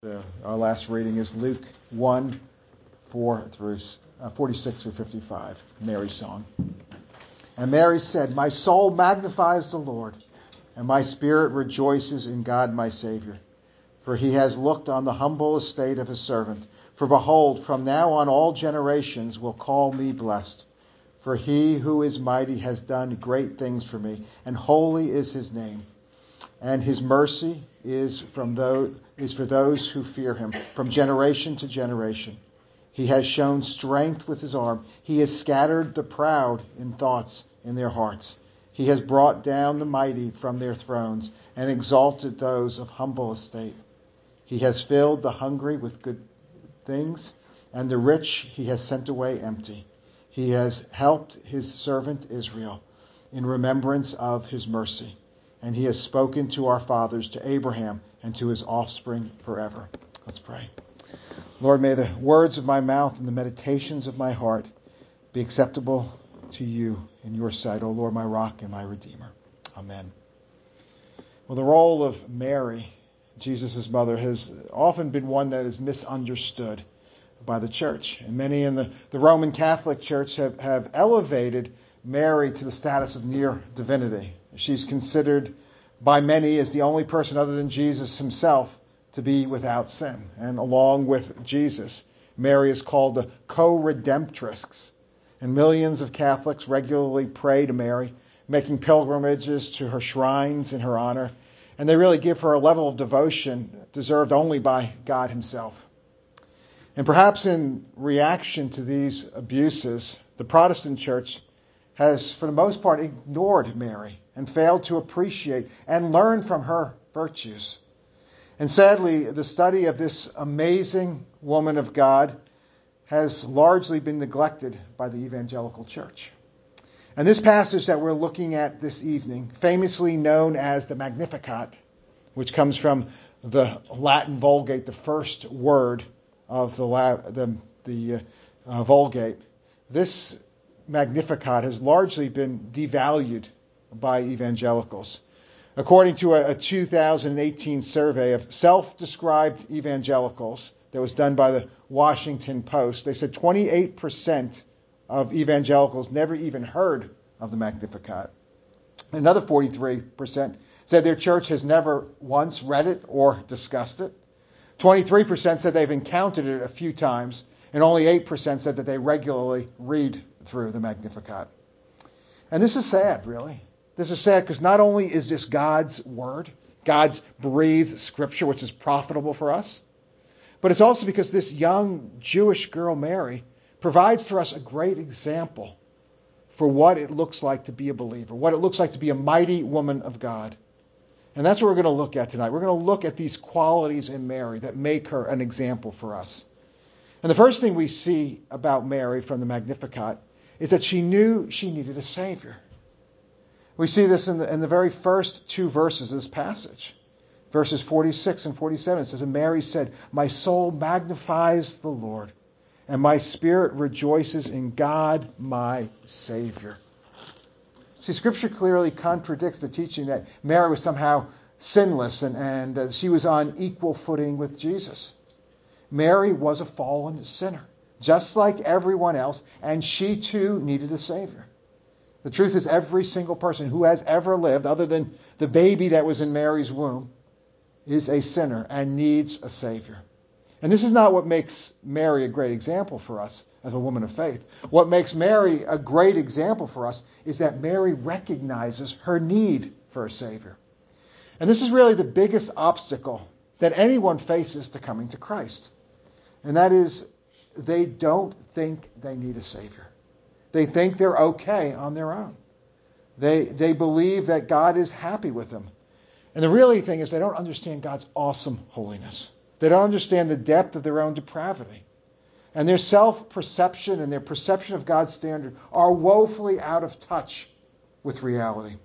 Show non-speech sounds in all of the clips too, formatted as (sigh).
The, our last reading is Luke 1 4 through uh, 46 through 55, Mary's song. And Mary said, My soul magnifies the Lord, and my spirit rejoices in God my Savior. For he has looked on the humble estate of his servant. For behold, from now on all generations will call me blessed. For he who is mighty has done great things for me, and holy is his name and his mercy is from those is for those who fear him from generation to generation. He has shown strength with his arm. He has scattered the proud in thoughts in their hearts. He has brought down the mighty from their thrones and exalted those of humble estate. He has filled the hungry with good things, and the rich he has sent away empty. He has helped his servant Israel in remembrance of his mercy and he has spoken to our fathers, to Abraham, and to his offspring forever. Let's pray. Lord, may the words of my mouth and the meditations of my heart be acceptable to you in your sight, O Lord, my rock and my redeemer. Amen. Well, the role of Mary, Jesus' mother, has often been one that is misunderstood by the church. And many in the, the Roman Catholic Church have, have elevated Mary to the status of near divinity. She's considered by many as the only person other than Jesus himself to be without sin. And along with Jesus, Mary is called the co-redemptrix. And millions of Catholics regularly pray to Mary, making pilgrimages to her shrines in her honor. And they really give her a level of devotion deserved only by God himself. And perhaps in reaction to these abuses, the Protestant church has, for the most part, ignored Mary and failed to appreciate and learn from her virtues. And sadly, the study of this amazing woman of God has largely been neglected by the evangelical church. And this passage that we're looking at this evening, famously known as the Magnificat, which comes from the Latin Vulgate, the first word of the, the, the uh, Vulgate, this Magnificat has largely been devalued by evangelicals. According to a, a 2018 survey of self described evangelicals that was done by the Washington Post, they said 28% of evangelicals never even heard of the Magnificat. Another 43% said their church has never once read it or discussed it. 23% said they've encountered it a few times, and only 8% said that they regularly read through the Magnificat. And this is sad, really. This is sad because not only is this God's word, God's breathed scripture, which is profitable for us, but it's also because this young Jewish girl, Mary, provides for us a great example for what it looks like to be a believer, what it looks like to be a mighty woman of God. And that's what we're going to look at tonight. We're going to look at these qualities in Mary that make her an example for us. And the first thing we see about Mary from the Magnificat is that she knew she needed a Savior. We see this in the, in the very first two verses of this passage. Verses 46 and 47 it says, And Mary said, My soul magnifies the Lord, and my spirit rejoices in God my Savior. See, Scripture clearly contradicts the teaching that Mary was somehow sinless and, and uh, she was on equal footing with Jesus. Mary was a fallen sinner just like everyone else, and she too needed a Savior. The truth is, every single person who has ever lived, other than the baby that was in Mary's womb, is a sinner and needs a Savior. And this is not what makes Mary a great example for us as a woman of faith. What makes Mary a great example for us is that Mary recognizes her need for a Savior. And this is really the biggest obstacle that anyone faces to coming to Christ. And that is they don't think they need a Savior. They think they're okay on their own. They, they believe that God is happy with them. And the really thing is they don't understand God's awesome holiness. They don't understand the depth of their own depravity. And their self perception and their perception of God's standard are woefully out of touch with reality.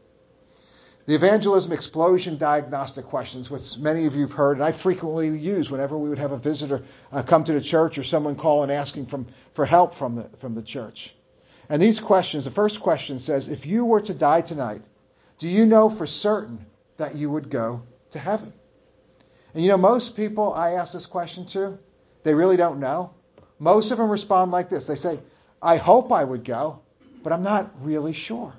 The evangelism explosion diagnostic questions, which many of you have heard, and I frequently use whenever we would have a visitor uh, come to the church or someone call and asking from, for help from the, from the church. And these questions, the first question says, if you were to die tonight, do you know for certain that you would go to heaven? And you know, most people I ask this question to, they really don't know. Most of them respond like this. They say, I hope I would go, but I'm not really sure.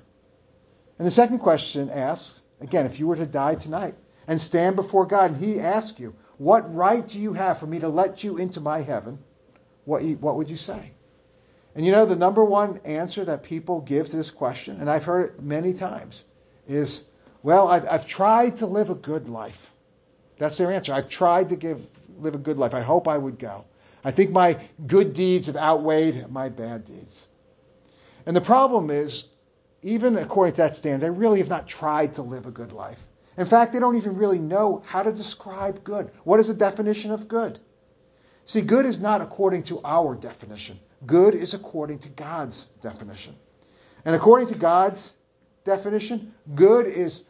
And the second question asks, again, if you were to die tonight and stand before God and He asks you, What right do you have for me to let you into my heaven? What, what would you say? And you know, the number one answer that people give to this question, and I've heard it many times, is, Well, I've, I've tried to live a good life. That's their answer. I've tried to give, live a good life. I hope I would go. I think my good deeds have outweighed my bad deeds. And the problem is, even according to that standard, they really have not tried to live a good life. In fact, they don't even really know how to describe good. What is the definition of good? See, good is not according to our definition. Good is according to God's definition. And according to God's definition, good is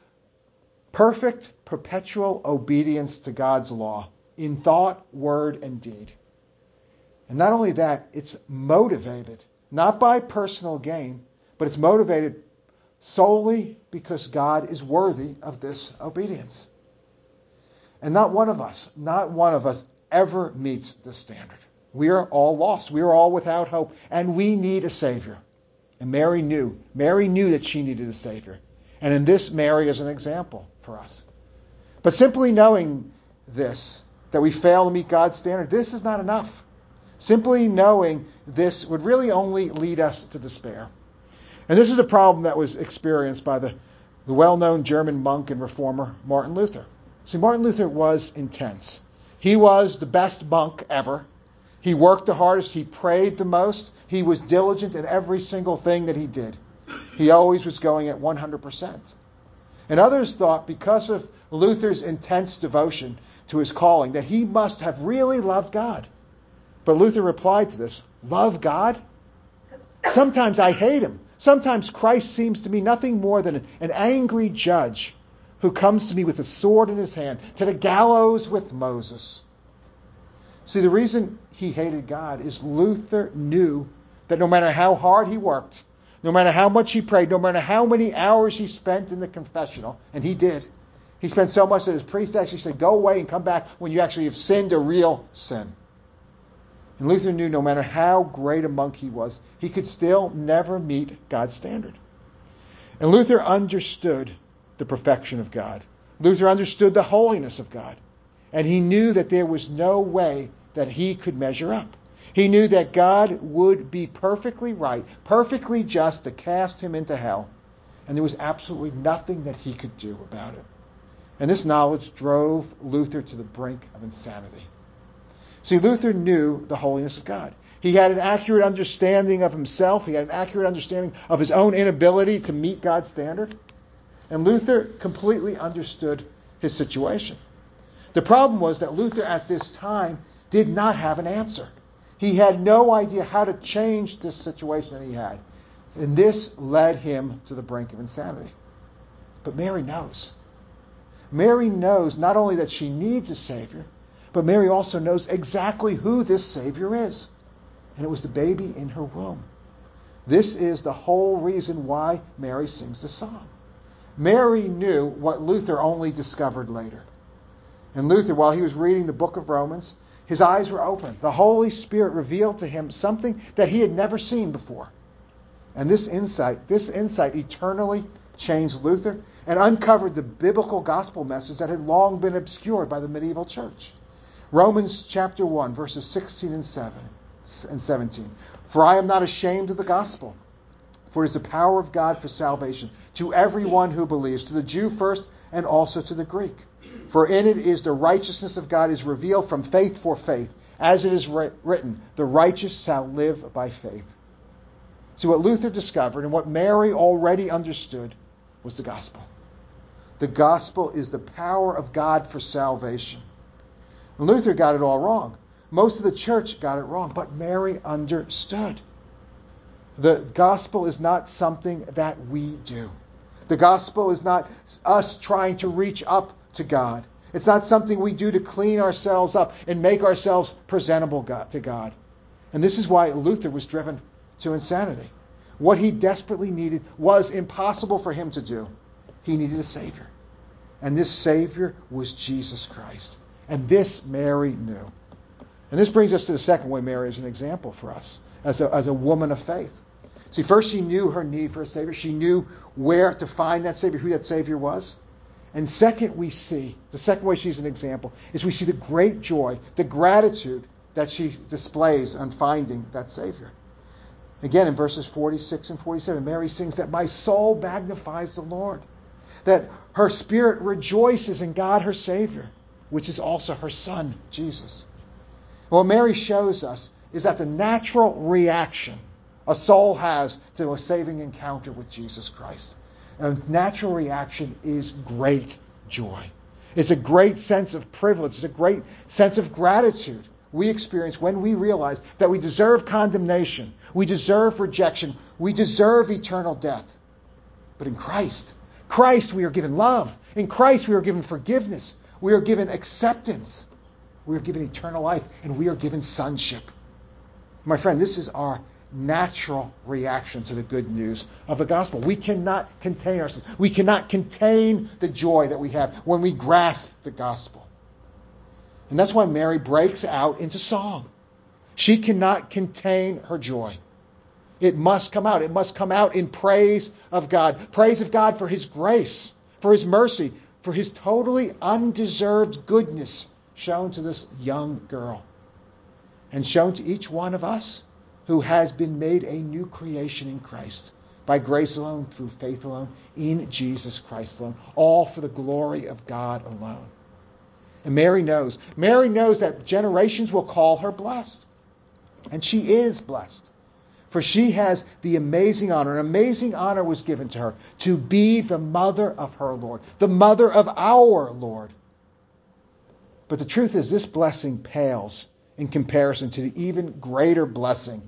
perfect, perpetual obedience to God's law in thought, word, and deed. And not only that, it's motivated not by personal gain, but it's motivated solely because God is worthy of this obedience. And not one of us, not one of us ever meets this standard. We are all lost. We are all without hope, and we need a Savior. And Mary knew. Mary knew that she needed a Savior. And in this, Mary is an example for us. But simply knowing this, that we fail to meet God's standard, this is not enough. Simply knowing this would really only lead us to despair. And this is a problem that was experienced by the, the well known German monk and reformer Martin Luther. See, Martin Luther was intense. He was the best monk ever. He worked the hardest. He prayed the most. He was diligent in every single thing that he did. He always was going at 100%. And others thought because of Luther's intense devotion to his calling that he must have really loved God. But Luther replied to this Love God? Sometimes I hate him. Sometimes Christ seems to me nothing more than an angry judge who comes to me with a sword in his hand to the gallows with Moses. See, the reason he hated God is Luther knew that no matter how hard he worked, no matter how much he prayed, no matter how many hours he spent in the confessional, and he did, he spent so much that his priest actually said, Go away and come back when you actually have sinned a real sin. And Luther knew no matter how great a monk he was, he could still never meet God's standard. And Luther understood the perfection of God. Luther understood the holiness of God. And he knew that there was no way that he could measure up. He knew that God would be perfectly right, perfectly just to cast him into hell. And there was absolutely nothing that he could do about it. And this knowledge drove Luther to the brink of insanity. See, Luther knew the holiness of God. He had an accurate understanding of himself. He had an accurate understanding of his own inability to meet God's standard. And Luther completely understood his situation. The problem was that Luther at this time did not have an answer. He had no idea how to change this situation that he had. And this led him to the brink of insanity. But Mary knows. Mary knows not only that she needs a Savior, but Mary also knows exactly who this Savior is. And it was the baby in her womb. This is the whole reason why Mary sings the song. Mary knew what Luther only discovered later. And Luther, while he was reading the book of Romans, his eyes were open. The Holy Spirit revealed to him something that he had never seen before. And this insight, this insight eternally changed Luther and uncovered the biblical gospel message that had long been obscured by the medieval church. Romans chapter 1, verses 16 and 7 and 17. For I am not ashamed of the gospel, for it is the power of God for salvation to everyone who believes, to the Jew first and also to the Greek. For in it is the righteousness of God is revealed from faith for faith, as it is written, the righteous shall live by faith. See, what Luther discovered and what Mary already understood was the gospel. The gospel is the power of God for salvation. Luther got it all wrong. Most of the church got it wrong, but Mary understood. The gospel is not something that we do. The gospel is not us trying to reach up to God. It's not something we do to clean ourselves up and make ourselves presentable to God. And this is why Luther was driven to insanity. What he desperately needed was impossible for him to do. He needed a Savior. And this Savior was Jesus Christ. And this Mary knew. And this brings us to the second way Mary is an example for us as a, as a woman of faith. See, first she knew her need for a Savior. She knew where to find that Savior, who that Savior was. And second, we see, the second way she's an example, is we see the great joy, the gratitude that she displays on finding that Savior. Again, in verses 46 and 47, Mary sings that my soul magnifies the Lord, that her spirit rejoices in God her Savior, which is also her Son, Jesus. What Mary shows us is that the natural reaction a soul has to a saving encounter with Jesus Christ. A natural reaction is great joy. It's a great sense of privilege. It's a great sense of gratitude we experience when we realize that we deserve condemnation, we deserve rejection, we deserve eternal death. But in Christ, Christ, we are given love. In Christ, we are given forgiveness. We are given acceptance. We are given eternal life, and we are given sonship. My friend, this is our natural reaction to the good news of the gospel. We cannot contain ourselves. We cannot contain the joy that we have when we grasp the gospel. And that's why Mary breaks out into song. She cannot contain her joy. It must come out. It must come out in praise of God. Praise of God for His grace, for His mercy, for His totally undeserved goodness shown to this young girl and shown to each one of us who has been made a new creation in Christ by grace alone, through faith alone, in Jesus Christ alone, all for the glory of God alone. And Mary knows. Mary knows that generations will call her blessed. And she is blessed. For she has the amazing honor. An amazing honor was given to her to be the mother of her Lord, the mother of our Lord. But the truth is, this blessing pales in comparison to the even greater blessing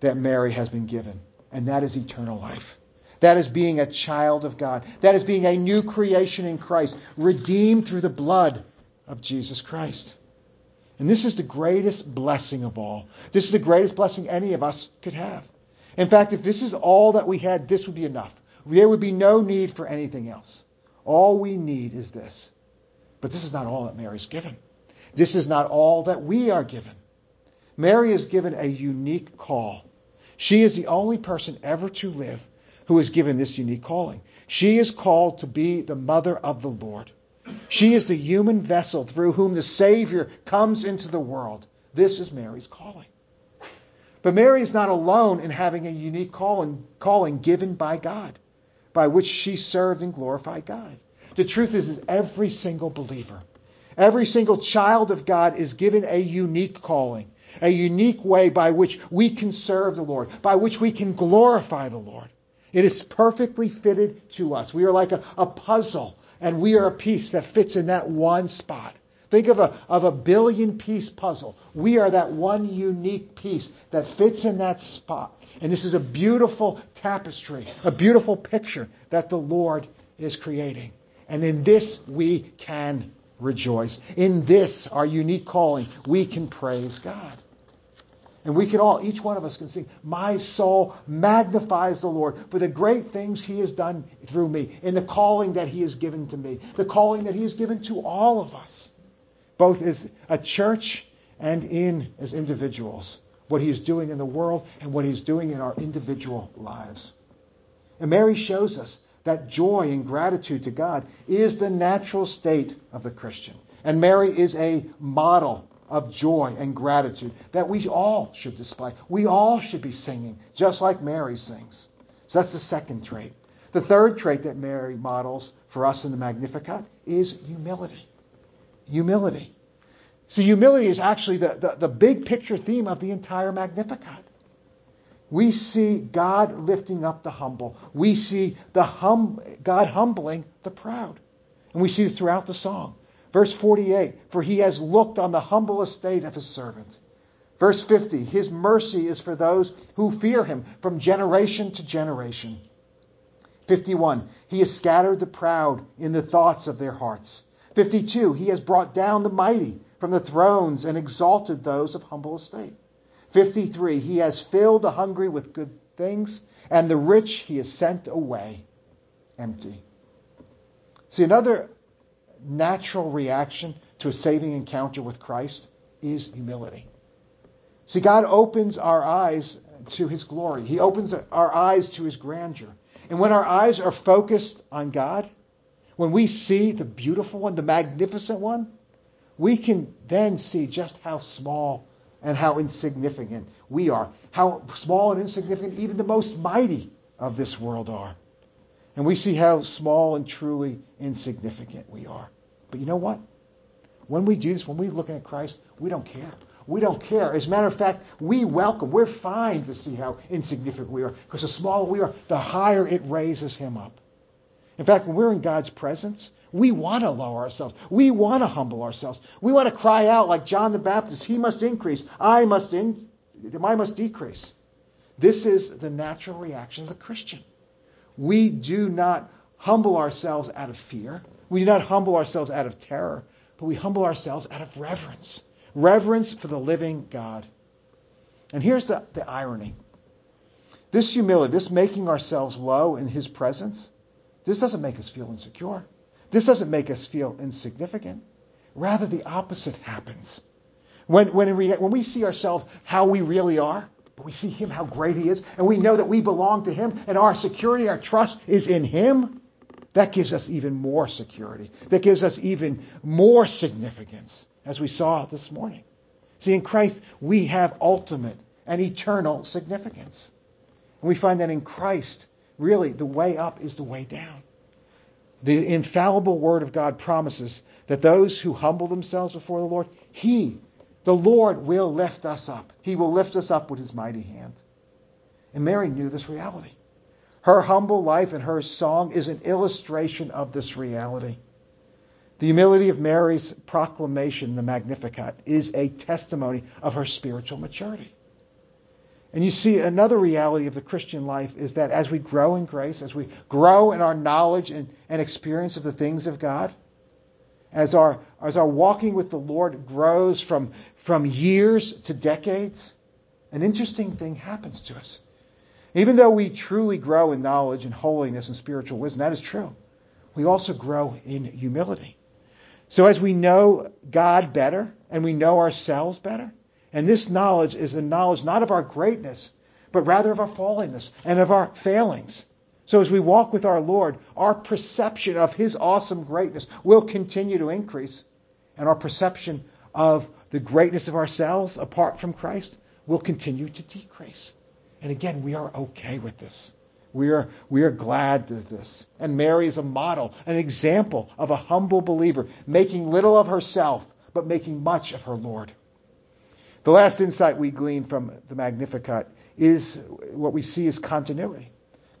that Mary has been given, and that is eternal life. That is being a child of God. That is being a new creation in Christ, redeemed through the blood of Jesus Christ. And this is the greatest blessing of all. This is the greatest blessing any of us could have. In fact, if this is all that we had, this would be enough. There would be no need for anything else. All we need is this. But this is not all that Mary's given. This is not all that we are given. Mary is given a unique call. She is the only person ever to live who is given this unique calling. She is called to be the mother of the Lord. She is the human vessel through whom the Savior comes into the world. This is Mary's calling. But Mary is not alone in having a unique calling, calling given by God, by which she served and glorified God. The truth is, is every single believer, every single child of God is given a unique calling a unique way by which we can serve the Lord, by which we can glorify the Lord. It is perfectly fitted to us. We are like a, a puzzle, and we are a piece that fits in that one spot. Think of a, of a billion piece puzzle. We are that one unique piece that fits in that spot. And this is a beautiful tapestry, a beautiful picture that the Lord is creating. And in this we can rejoice. In this, our unique calling, we can praise God. And we can all, each one of us can sing, My soul magnifies the Lord for the great things he has done through me, in the calling that he has given to me, the calling that he has given to all of us, both as a church and in as individuals, what he is doing in the world and what he is doing in our individual lives. And Mary shows us that joy and gratitude to God is the natural state of the Christian. And Mary is a model of joy and gratitude that we all should display. We all should be singing, just like Mary sings. So that's the second trait. The third trait that Mary models for us in the Magnificat is humility. Humility. So humility is actually the, the, the big picture theme of the entire Magnificat. We see God lifting up the humble. We see the hum, God humbling the proud. And we see it throughout the song. Verse 48, for he has looked on the humble estate of his servant. Verse 50, his mercy is for those who fear him from generation to generation. 51, he has scattered the proud in the thoughts of their hearts. 52, he has brought down the mighty from the thrones and exalted those of humble estate. 53, he has filled the hungry with good things, and the rich he has sent away empty. See, another natural reaction to a saving encounter with Christ is humility. See, God opens our eyes to his glory. He opens our eyes to his grandeur. And when our eyes are focused on God, when we see the beautiful one, the magnificent one, we can then see just how small and how insignificant we are. How small and insignificant even the most mighty of this world are. And we see how small and truly insignificant we are. But you know what? When we do this, when we're looking at Christ, we don't care. We don't care. As a matter of fact, we welcome, we're fine to see how insignificant we are. Because the smaller we are, the higher it raises him up. In fact, when we're in God's presence, we want to lower ourselves. We want to humble ourselves. We want to cry out like John the Baptist, he must increase, I must in, I must decrease. This is the natural reaction of the Christian. We do not humble ourselves out of fear. We do not humble ourselves out of terror, but we humble ourselves out of reverence. Reverence for the living God. And here's the, the irony. This humility, this making ourselves low in his presence, this doesn't make us feel insecure. This doesn't make us feel insignificant. Rather, the opposite happens. When, when, we, when we see ourselves how we really are, but we see Him how great He is, and we know that we belong to Him, and our security, our trust is in Him, that gives us even more security. That gives us even more significance, as we saw this morning. See, in Christ, we have ultimate and eternal significance. And we find that in Christ, really, the way up is the way down. The infallible Word of God promises that those who humble themselves before the Lord, He, the Lord, will lift us up. He will lift us up with His mighty hand. And Mary knew this reality. Her humble life and her song is an illustration of this reality. The humility of Mary's proclamation, the Magnificat, is a testimony of her spiritual maturity. And you see, another reality of the Christian life is that as we grow in grace, as we grow in our knowledge and, and experience of the things of God, as our, as our walking with the Lord grows from, from years to decades, an interesting thing happens to us. Even though we truly grow in knowledge and holiness and spiritual wisdom, that is true. We also grow in humility. So as we know God better and we know ourselves better, and this knowledge is the knowledge not of our greatness, but rather of our fallenness and of our failings. So as we walk with our Lord, our perception of His awesome greatness will continue to increase, and our perception of the greatness of ourselves apart from Christ will continue to decrease. And again, we are okay with this. We are, we are glad with this. And Mary is a model, an example of a humble believer, making little of herself, but making much of her Lord. The last insight we glean from the Magnificat is what we see is continuity.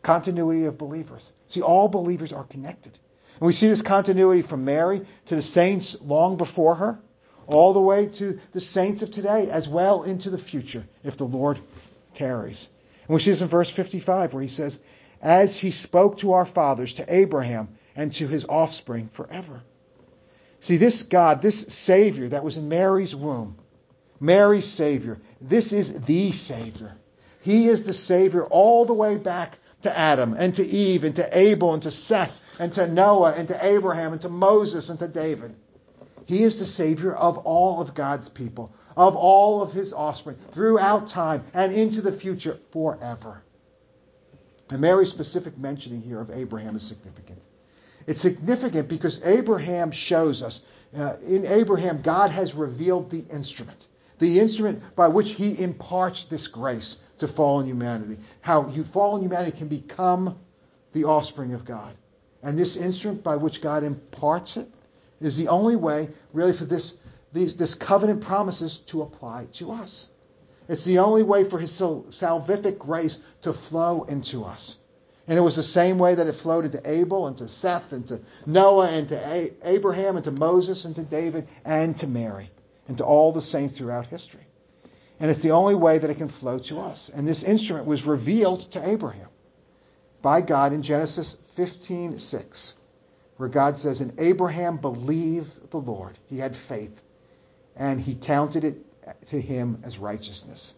Continuity of believers. See, all believers are connected. And we see this continuity from Mary to the saints long before her, all the way to the saints of today, as well into the future, if the Lord tarries. And we see this in verse 55 where he says, As he spoke to our fathers, to Abraham, and to his offspring forever. See, this God, this Savior that was in Mary's womb, Mary's Savior, this is the Savior. He is the Savior all the way back to Adam and to Eve and to Abel and to Seth and to Noah and to Abraham and to Moses and to David. He is the Savior of all of God's people, of all of his offspring, throughout time and into the future forever. And Mary's specific mentioning here of Abraham is significant. It's significant because Abraham shows us, uh, in Abraham, God has revealed the instrument, the instrument by which he imparts this grace to fallen humanity. How you, fallen humanity can become the offspring of God. And this instrument by which God imparts it is the only way, really, for this, these, this covenant promises to apply to us. It's the only way for his salvific grace to flow into us. And it was the same way that it flowed into Abel and to Seth and to Noah and to Abraham and to Moses and to David and to Mary and to all the saints throughout history. And it's the only way that it can flow to us. And this instrument was revealed to Abraham by God in Genesis 15:6 where God says, And Abraham believed the Lord. He had faith, and he counted it to him as righteousness.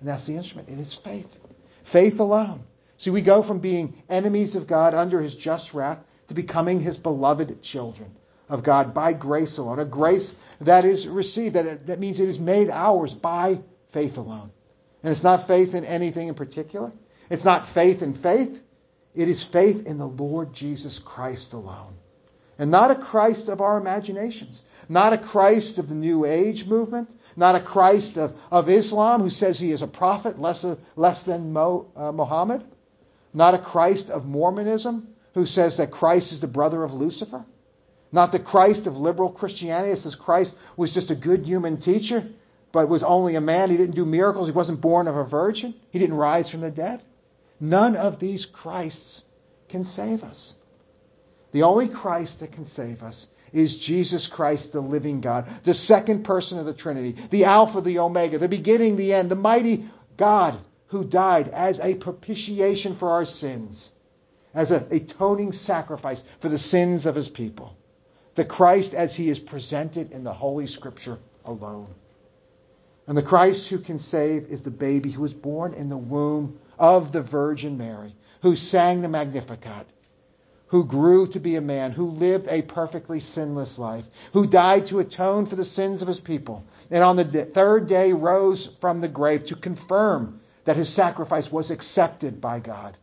And that's the instrument. It is faith. Faith alone. See, we go from being enemies of God under his just wrath to becoming his beloved children. of God by grace alone, a grace that is received, that, that means it is made ours by faith alone. And it's not faith in anything in particular. It's not faith in faith. It is faith in the Lord Jesus Christ alone. And not a Christ of our imaginations, not a Christ of the New Age movement, not a Christ of, of Islam who says he is a prophet less, less than Mo, uh, Muhammad, not a Christ of Mormonism who says that Christ is the brother of Lucifer, not the Christ of liberal Christianity that says Christ was just a good human teacher, but was only a man. He didn't do miracles. He wasn't born of a virgin. He didn't rise from the dead. None of these Christs can save us. The only Christ that can save us is Jesus Christ, the living God, the second person of the Trinity, the Alpha, the Omega, the beginning, the end, the mighty God who died as a propitiation for our sins, as an atoning sacrifice for the sins of his people. The Christ as he is presented in the Holy Scripture alone. And the Christ who can save is the baby who was born in the womb of the Virgin Mary, who sang the Magnificat, who grew to be a man, who lived a perfectly sinless life, who died to atone for the sins of his people, and on the third day rose from the grave to confirm that his sacrifice was accepted by God,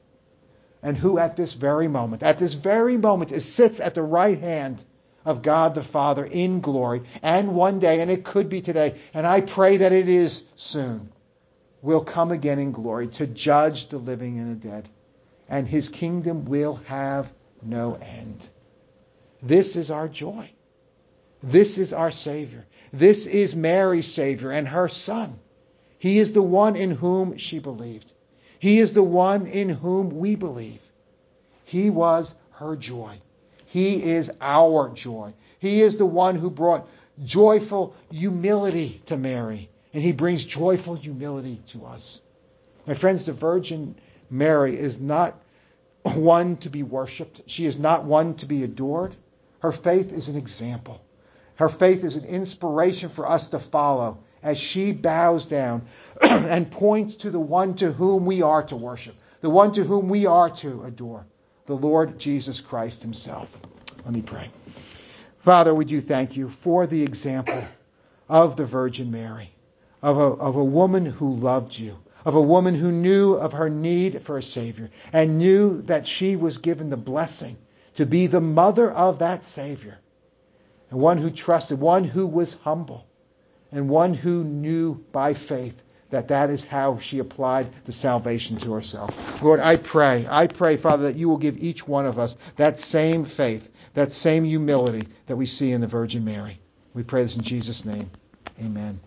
and who at this very moment, at this very moment, sits at the right hand of God the Father in glory, and one day, and it could be today, and I pray that it is soon, will come again in glory to judge the living and the dead, and his kingdom will have no end. This is our joy. This is our Savior. This is Mary's Savior and her Son. He is the one in whom she believed. He is the one in whom we believe. He was her joy. He is our joy. He is the one who brought joyful humility to Mary and he brings joyful humility to us. My friends, the Virgin Mary is not one to be worshiped. She is not one to be adored. Her faith is an example. Her faith is an inspiration for us to follow as she bows down (clears throat) and points to the one to whom we are to worship, the one to whom we are to adore, the Lord Jesus Christ himself. Let me pray. Father, would you thank you for the example of the Virgin Mary of a, of a woman who loved you, of a woman who knew of her need for a Savior and knew that she was given the blessing to be the mother of that Savior. And one who trusted, one who was humble, and one who knew by faith that that is how she applied the salvation to herself. Lord, I pray, I pray, Father, that you will give each one of us that same faith, that same humility that we see in the Virgin Mary. We pray this in Jesus' name. Amen.